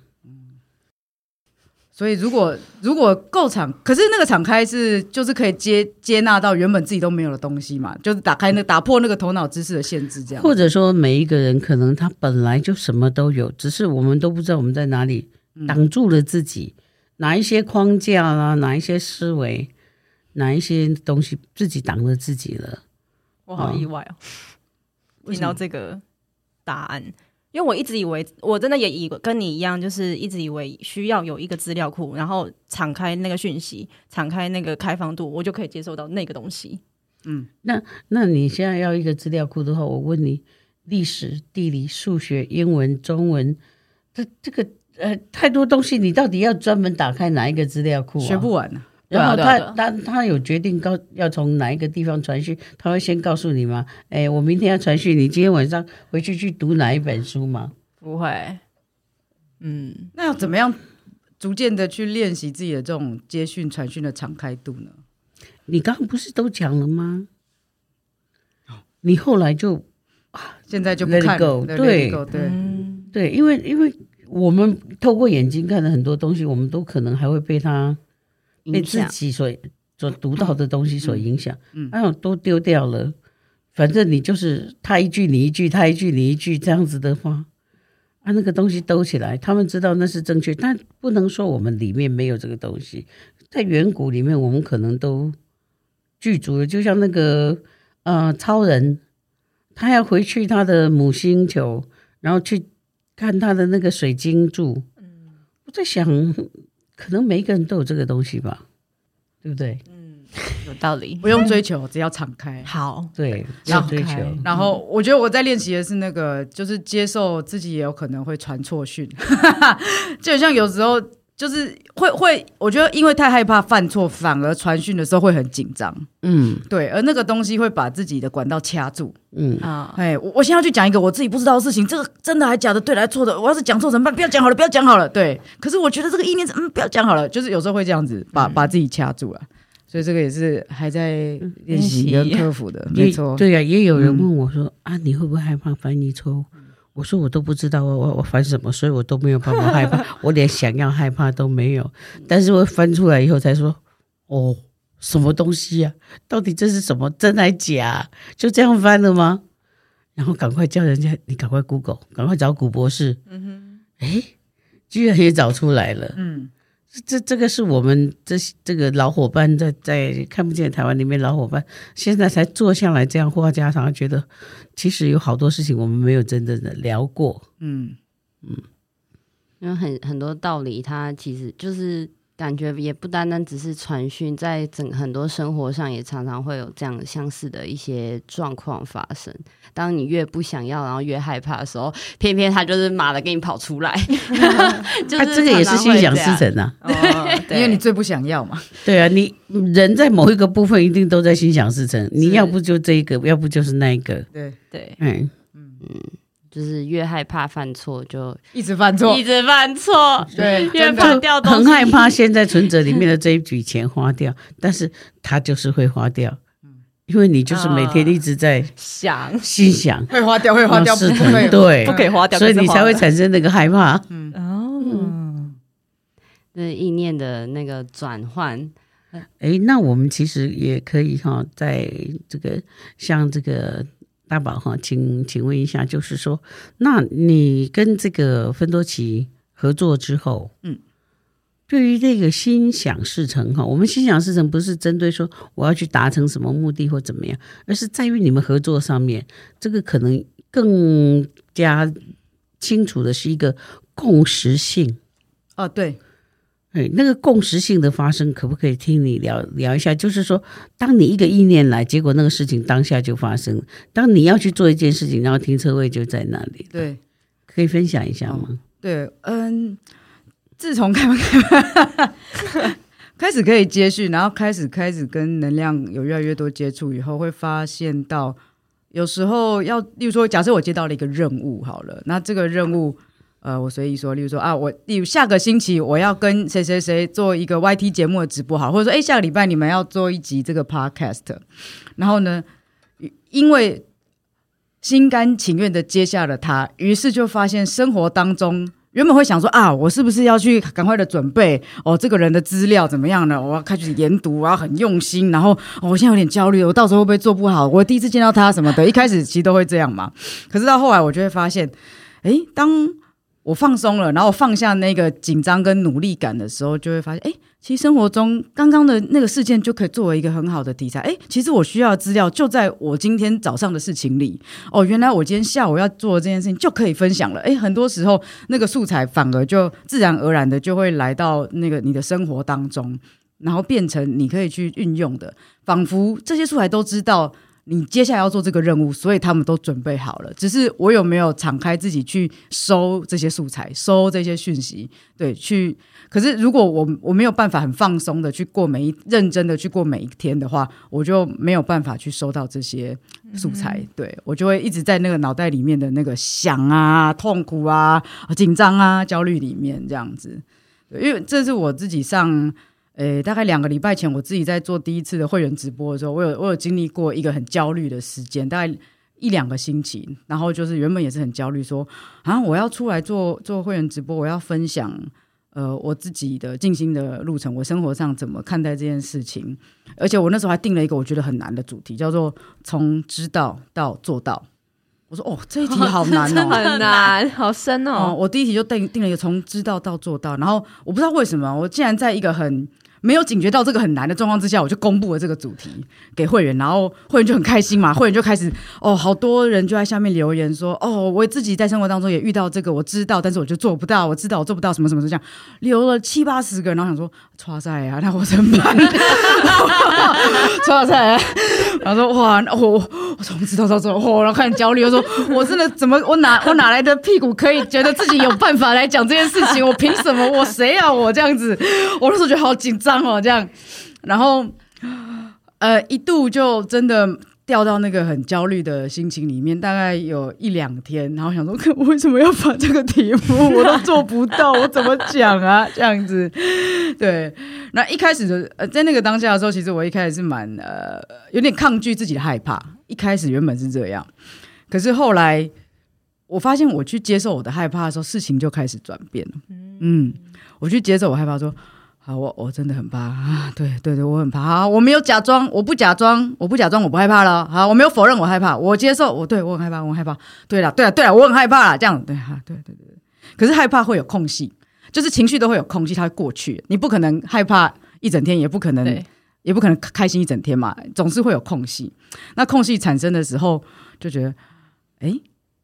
所以，如果如果够敞，可是那个敞开是就是可以接接纳到原本自己都没有的东西嘛，就是打开那打破那个头脑知识的限制，这样。或者说，每一个人可能他本来就什么都有，只是我们都不知道我们在哪里挡住了自己，嗯、哪一些框架啊，哪一些思维，哪一些东西自己挡了自己了。我好意外哦，听到这个答案。因为我一直以为，我真的也以跟你一样，就是一直以为需要有一个资料库，然后敞开那个讯息，敞开那个开放度，我就可以接受到那个东西。嗯，那那你现在要一个资料库的话，我问你，历史、地理、数学、英文、中文，这这个呃太多东西，你到底要专门打开哪一个资料库啊？学不完呢。然后他他他有决定告要从哪一个地方传讯，他会先告诉你吗？哎，我明天要传讯，你今天晚上回去去读哪一本书吗？不会。嗯，那要怎么样逐渐的去练习自己的这种接讯传讯的敞开度呢？你刚刚不是都讲了吗？你后来就啊，现在就不看 go, 对对对、嗯、对，因为因为我们透过眼睛看的很多东西，我们都可能还会被他。被自己所所读到的东西所影响，嗯，哎呦，都丢掉了。反正你就是他一句你一句，他一句你一句这样子的话，啊，那个东西兜起来，他们知道那是正确，但不能说我们里面没有这个东西。在远古里面，我们可能都具足了。就像那个呃超人，他要回去他的母星球，然后去看他的那个水晶柱。嗯，我在想。可能每一个人都有这个东西吧，对不对？嗯，有道理。不用追求，只要敞开。好，对，不要追求。然后我觉得我在练习的是那个，就是接受自己也有可能会传错讯，就像有时候。就是会会，我觉得因为太害怕犯错，反而传讯的时候会很紧张。嗯，对，而那个东西会把自己的管道掐住。嗯啊，哎，我我现在要去讲一个我自己不知道的事情，这个真的还假的，对的还错的，我要是讲错怎么办？不要讲好了，不要讲好了。对，可是我觉得这个意念是，嗯，不要讲好了，就是有时候会这样子把把自己掐住了。所以这个也是还在练习跟克服的，没错。对呀，也有人问我说啊，你会不会害怕翻译错误？我说我都不知道我我我翻什么，所以我都没有办法害怕，我连想要害怕都没有。但是我翻出来以后才说，哦，什么东西啊？到底这是什么？真还假？就这样翻了吗？然后赶快叫人家，你赶快 Google，赶快找古博士。嗯哼，哎，居然也找出来了。嗯。这这个是我们这这个老伙伴在在看不见台湾里面老伙伴，现在才坐下来这样话家常，觉得其实有好多事情我们没有真正的聊过，嗯嗯，因为很很多道理，他其实就是。感觉也不单单只是传讯，在整很多生活上也常常会有这样相似的一些状况发生。当你越不想要，然后越害怕的时候，偏偏他就是马的给你跑出来。就是这个也是心想事成啊，因为你最不想要嘛。对啊，你人在某一个部分一定都在心想事成，你要不就这一个，要不就是那一个。对对，嗯嗯。就是越害怕犯错，就一直犯错，一直犯错。对，越怕掉东西，很害怕现在存折里面的这一笔钱花掉，但是他就是会花掉。因为你就是每天一直在想、心想，会花掉，会花掉，不会，对，不可以花掉，所以你才会产生那个害怕。嗯哦，那意念的那个转换。哎，那我们其实也可以哈，在这个像这个。大宝哈，请请问一下，就是说，那你跟这个芬多奇合作之后，嗯，对于这个心想事成哈，我们心想事成不是针对说我要去达成什么目的或怎么样，而是在于你们合作上面，这个可能更加清楚的是一个共识性。哦，对。哎，那个共识性的发生，可不可以听你聊聊一下？就是说，当你一个意念来，结果那个事情当下就发生。当你要去做一件事情，然后停车位就在那里。对，可以分享一下吗？哦、对，嗯，自从开开 开始可以接续，然后开始开始跟能量有越来越多接触以后，会发现到有时候要，例如说，假设我接到了一个任务，好了，那这个任务。呃，我随意说，例如说啊，我例如下个星期我要跟谁谁谁做一个 YT 节目的直播，好，或者说，哎，下个礼拜你们要做一集这个 Podcast，然后呢，因为心甘情愿的接下了他，于是就发现生活当中原本会想说啊，我是不是要去赶快的准备哦，这个人的资料怎么样呢？我要开始研读，我要很用心，然后，哦，我现在有点焦虑，我到时候会不会做不好？我第一次见到他什么的，一开始其实都会这样嘛。可是到后来，我就会发现，哎，当我放松了，然后放下那个紧张跟努力感的时候，就会发现，哎，其实生活中刚刚的那个事件就可以作为一个很好的题材。哎，其实我需要的资料就在我今天早上的事情里。哦，原来我今天下午要做的这件事情就可以分享了。哎，很多时候那个素材反而就自然而然的就会来到那个你的生活当中，然后变成你可以去运用的，仿佛这些素材都知道。你接下来要做这个任务，所以他们都准备好了。只是我有没有敞开自己去收这些素材，收这些讯息？对，去。可是如果我我没有办法很放松的去过每一认真的去过每一天的话，我就没有办法去收到这些素材。嗯、对，我就会一直在那个脑袋里面的那个想啊、痛苦啊、紧张啊、焦虑里面这样子。因为这是我自己上。诶，大概两个礼拜前，我自己在做第一次的会员直播的时候，我有我有经历过一个很焦虑的时间，大概一两个星期。然后就是原本也是很焦虑，说啊，我要出来做做会员直播，我要分享呃我自己的静心的路程，我生活上怎么看待这件事情。而且我那时候还定了一个我觉得很难的主题，叫做从知道到做到。我说哦，这一题好难哦，很难，好深哦。哦，我第一题就定定了一个从知道到做到，然后我不知道为什么，我竟然在一个很。没有警觉到这个很难的状况之下，我就公布了这个主题给会员，然后会员就很开心嘛，会员就开始哦，好多人就在下面留言说哦，我自己在生活当中也遇到这个，我知道，但是我就做不到，我知道我做不到什么什么，这样留了七八十个，然后想说，哇塞啊，那我怎么办？哇塞，然后说哇，我我怎么知道到这？哇，然后开始焦虑，我说我真的怎么我哪我哪来的屁股可以觉得自己有办法来讲这件事情？我凭什么？我谁啊？我这样子，我那时候觉得好紧张。哦，这样，然后，呃，一度就真的掉到那个很焦虑的心情里面，大概有一两天，然后想说，我为什么要把这个题目 我都做不到，我怎么讲啊？这样子，对。那一开始的，呃，在那个当下的时候，其实我一开始是蛮呃有点抗拒自己的害怕。一开始原本是这样，可是后来我发现，我去接受我的害怕的时候，事情就开始转变了。嗯，我去接受我害怕说。好，我我真的很怕啊！对对对，我很怕。好，我没有假装，我不假装，我不假装，我不害怕了。好，我没有否认我害怕，我接受。我对我很害怕，我很害怕。对了，对了，对了，我很害怕了。这样对哈，对对对对。可是害怕会有空隙，就是情绪都会有空隙，它会过去。你不可能害怕一整天，也不可能，也不可能开心一整天嘛，总是会有空隙。那空隙产生的时候，就觉得，哎，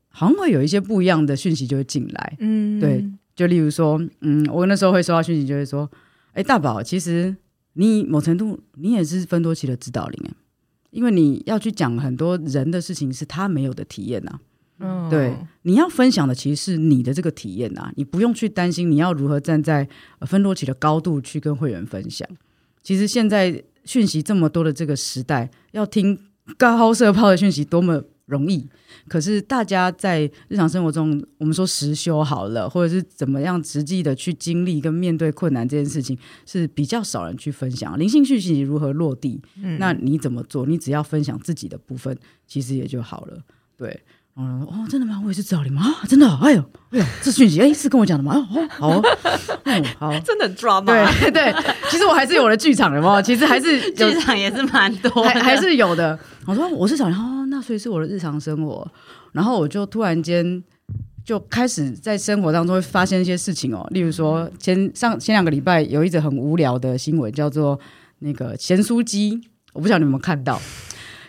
好像会有一些不一样的讯息就会进来。嗯，对，就例如说，嗯，我那时候会收到讯息，就会说。哎，大宝，其实你某程度你也是芬多奇的指导灵啊，因为你要去讲很多人的事情是他没有的体验呐、啊。嗯，对，你要分享的其实是你的这个体验呐、啊，你不用去担心你要如何站在芬多奇的高度去跟会员分享。其实现在讯息这么多的这个时代，要听高射炮的讯息多么容易。可是大家在日常生活中，我们说实修好了，或者是怎么样实际的去经历跟面对困难这件事情，是比较少人去分享灵性讯息如何落地。嗯，那你怎么做？你只要分享自己的部分，其实也就好了。对，嗯，哦，真的吗？我也是指导灵吗？啊，真的？哎呦，哎呦，这讯息，哎，是跟我讲的吗？哦，好哦，嗯，好，真的抓吗？对对，其实我还是有了剧场的嘛，其实还是剧场也是蛮多，还还是有的。我说我是指导灵。那所以是我的日常生活，然后我就突然间就开始在生活当中会发现一些事情哦，例如说前上前两个礼拜有一则很无聊的新闻，叫做那个咸酥鸡，我不晓得你有没有看到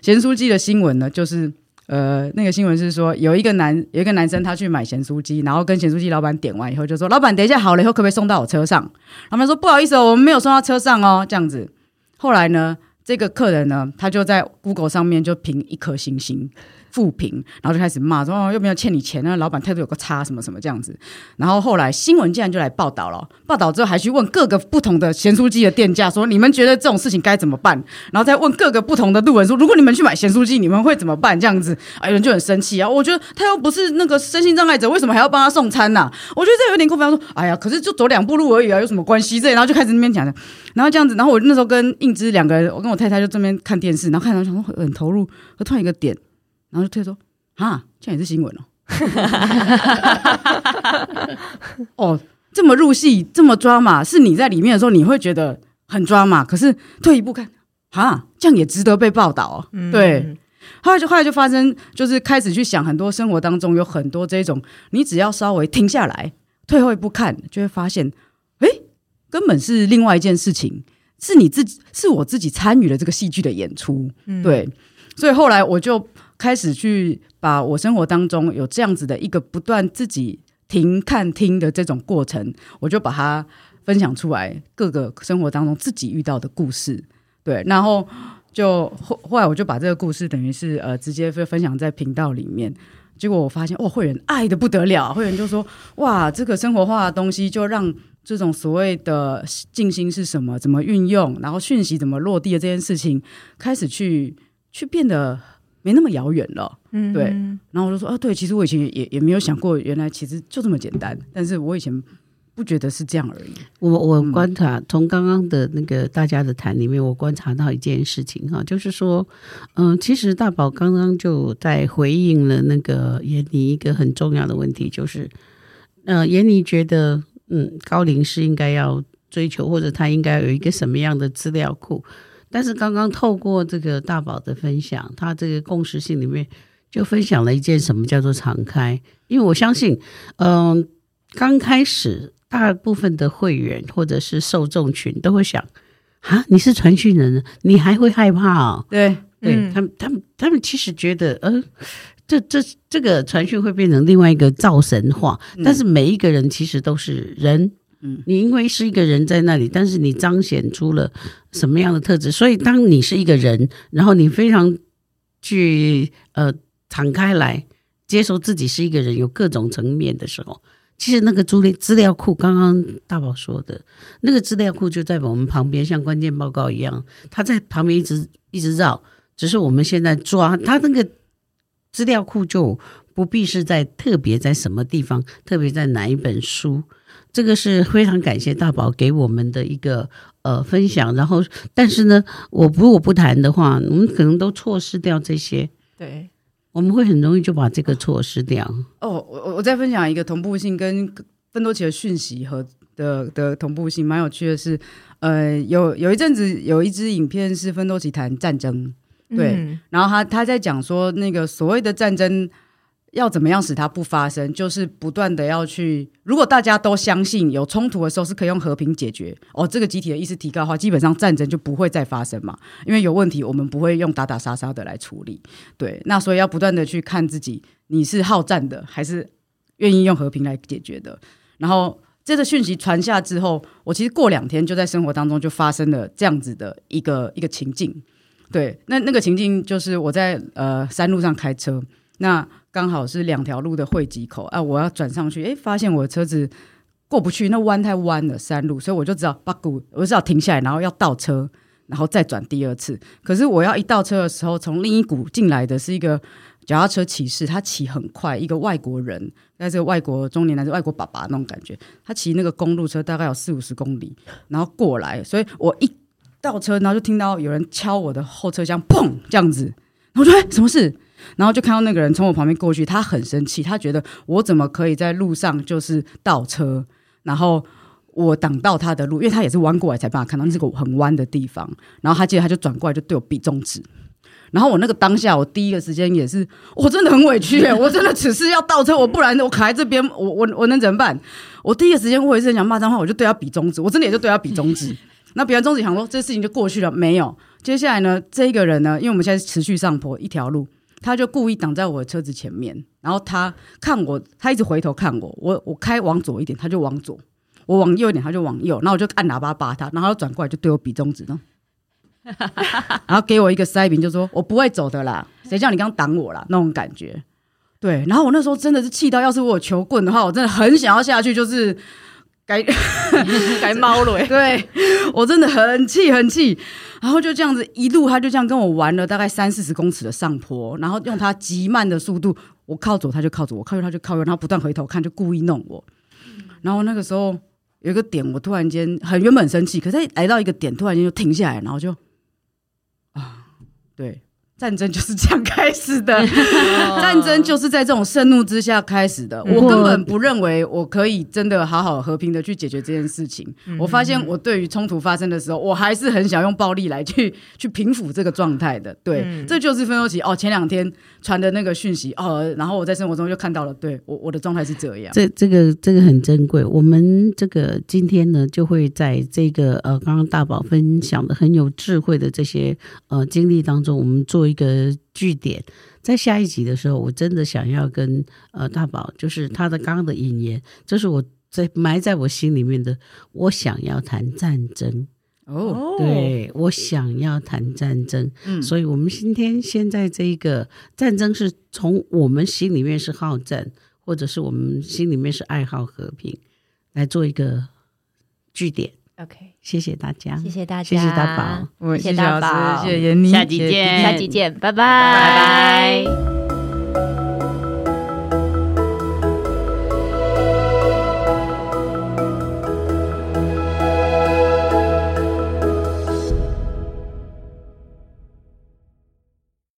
咸酥鸡的新闻呢？就是呃，那个新闻是说有一个男有一个男生他去买咸酥鸡，然后跟咸酥鸡老板点完以后就说：“老板，等一下好了以后可不可以送到我车上？”老板说：“不好意思哦，我们没有送到车上哦。”这样子，后来呢？这个客人呢，他就在 Google 上面就评一颗星星。负评，然后就开始骂说：“哦，又没有欠你钱，那老板态度有个差，什么什么这样子。”然后后来新闻竟然就来报道了，报道之后还去问各个不同的咸酥鸡的店家说：“你们觉得这种事情该怎么办？”然后再问各个不同的路人说：“如果你们去买咸酥鸡，你们会怎么办？”这样子，有人就很生气啊！我觉得他又不是那个身心障碍者，为什么还要帮他送餐呢、我觉得这有点过分。他说：“哎呀，可是就走两步路而已啊，有什么关系？”这然后就开始那边讲的，然后这样子，然后我那时候跟应之两个人，我跟我太太就这边看电视，然后看到想说很投入，突然一个点，然后就退说。啊，这也是新闻哦！哦，这么入戏，这么抓马，是你在里面的时候，你会觉得很抓马。可是退一步看，哈，这样也值得被报道哦。嗯、对，后来就后来就发生，就是开始去想很多生活当中有很多这种，你只要稍微停下来，退后一步看，就会发现，哎，根本是另外一件事情，是你自己，是我自己参与了这个戏剧的演出，嗯、对，所以后来我就开始去把我生活当中有这样子的一个不断自己停看听的这种过程，我就把它分享出来，各个生活当中自己遇到的故事，对，然后。就后后来我就把这个故事等于是呃直接分分享在频道里面，结果我发现哇，会员爱得不得了，会员就说哇，这个生活化的东西就让这种所谓的静心是什么，怎么运用，然后讯息怎么落地的这件事情开始去去变得没那么遥远了，嗯，对，然后我就说啊，对，其实我以前也也没有想过，原来其实就这么简单，但是我以前。不觉得是这样而已。我我观察从刚刚的那个大家的谈里面，我观察到一件事情哈，就是说，嗯，其实大宝刚刚就在回应了那个闫妮一个很重要的问题，就是，呃，闫妮觉得，嗯，高龄是应该要追求，或者他应该有一个什么样的资料库。但是刚刚透过这个大宝的分享，他这个共识性里面就分享了一件什么叫做敞开，因为我相信，嗯，刚开始。大部分的会员或者是受众群都会想啊，你是传讯人，你还会害怕哦？对，对、嗯、他们，他们，他们其实觉得，呃，这这这个传讯会变成另外一个造神话。嗯、但是每一个人其实都是人，嗯，你因为是一个人在那里，但是你彰显出了什么样的特质？所以当你是一个人，然后你非常去呃敞开来接受自己是一个人，有各种层面的时候。其实那个资料资料库，刚刚大宝说的那个资料库就在我们旁边，像关键报告一样，它在旁边一直一直绕。只是我们现在抓它那个资料库，就不必是在特别在什么地方，特别在哪一本书。这个是非常感谢大宝给我们的一个呃分享。然后，但是呢，我不我不谈的话，我们可能都错失掉这些。对。我们会很容易就把这个错失掉。哦，我我再分享一个同步性跟芬多奇的讯息和的的同步性，蛮有趣的是，呃，有有一阵子有一支影片是芬多奇谈战争，对，嗯、然后他他在讲说那个所谓的战争。要怎么样使它不发生？就是不断的要去。如果大家都相信有冲突的时候是可以用和平解决，哦，这个集体的意识提高的话，基本上战争就不会再发生嘛。因为有问题，我们不会用打打杀杀的来处理。对，那所以要不断的去看自己，你是好战的，还是愿意用和平来解决的？然后这个讯息传下之后，我其实过两天就在生活当中就发生了这样子的一个一个情境。对，那那个情境就是我在呃山路上开车，那。刚好是两条路的汇集口啊！我要转上去，哎，发现我的车子过不去，那弯太弯了，山路，所以我就只好把鼓，我就只好停下来，然后要倒车，然后再转第二次。可是我要一倒车的时候，从另一股进来的是一个脚踏车骑士，他骑很快，一个外国人，那这个外国中年男子，外国爸爸那种感觉，他骑那个公路车大概有四五十公里，然后过来，所以我一倒车，然后就听到有人敲我的后车厢，砰，这样子，然后我说，哎，什么事？然后就看到那个人从我旁边过去，他很生气，他觉得我怎么可以在路上就是倒车，然后我挡到他的路，因为他也是弯过来才把他看到这个很弯的地方。然后他接着他就转过来就对我比中指，然后我那个当下我第一个时间也是我真的很委屈，我真的只是要倒车，我不然我卡在这边，我我我能怎么办？我第一个时间我也是想骂脏话，我就对他比中指，我真的也就对他比中指。那比完中指想说这事情就过去了，没有。接下来呢，这一个人呢，因为我们现在持续上坡一条路。他就故意挡在我的车子前面，然后他看我，他一直回头看我，我我开往左一点，他就往左；我往右一点，他就往右。然后我就按喇叭扒他，然后他转过来就对我比中指呢，然后给我一个塞饼，就说我不会走的啦，谁叫你刚挡我啦？那种感觉。对，然后我那时候真的是气到，要是我有球棍的话，我真的很想要下去，就是。该 该 猫了，对，我真的很气很气，然后就这样子一路，他就这样跟我玩了大概三四十公尺的上坡，然后用他极慢的速度，我靠左他就靠左，我靠右他就靠右，然后不断回头看，就故意弄我。然后那个时候有一个点，我突然间很原本很生气，可是来到一个点，突然间就停下来，然后就啊，对，战争就是这样开始的，战争就是在这种盛怒之下开始的。我根本不认为我可以真的好好和平的去解决这件事情。我发现我对于冲突发生的时候，我还是很想用暴力来去 去平抚这个状态的。对，这就是分手期哦，前两天传的那个讯息哦，然后我在生活中就看到了，对我我的状态是这样。这这个这个很珍贵。我们这个今天呢，就会在这个呃，刚刚大宝分享的很有智慧的这些呃经历当中，我们做。一个据点，在下一集的时候，我真的想要跟呃大宝，就是他的刚刚的引言，这是我在埋在我心里面的。我想要谈战争哦，对，我想要谈战争，嗯，所以我们今天现在这一个战争是从我们心里面是好战，或者是我们心里面是爱好和平，来做一个据点。OK，谢谢大家，谢谢大家，谢谢大宝，谢谢大宝，谢谢闫妮，下期见，下期见，拜拜，拜拜。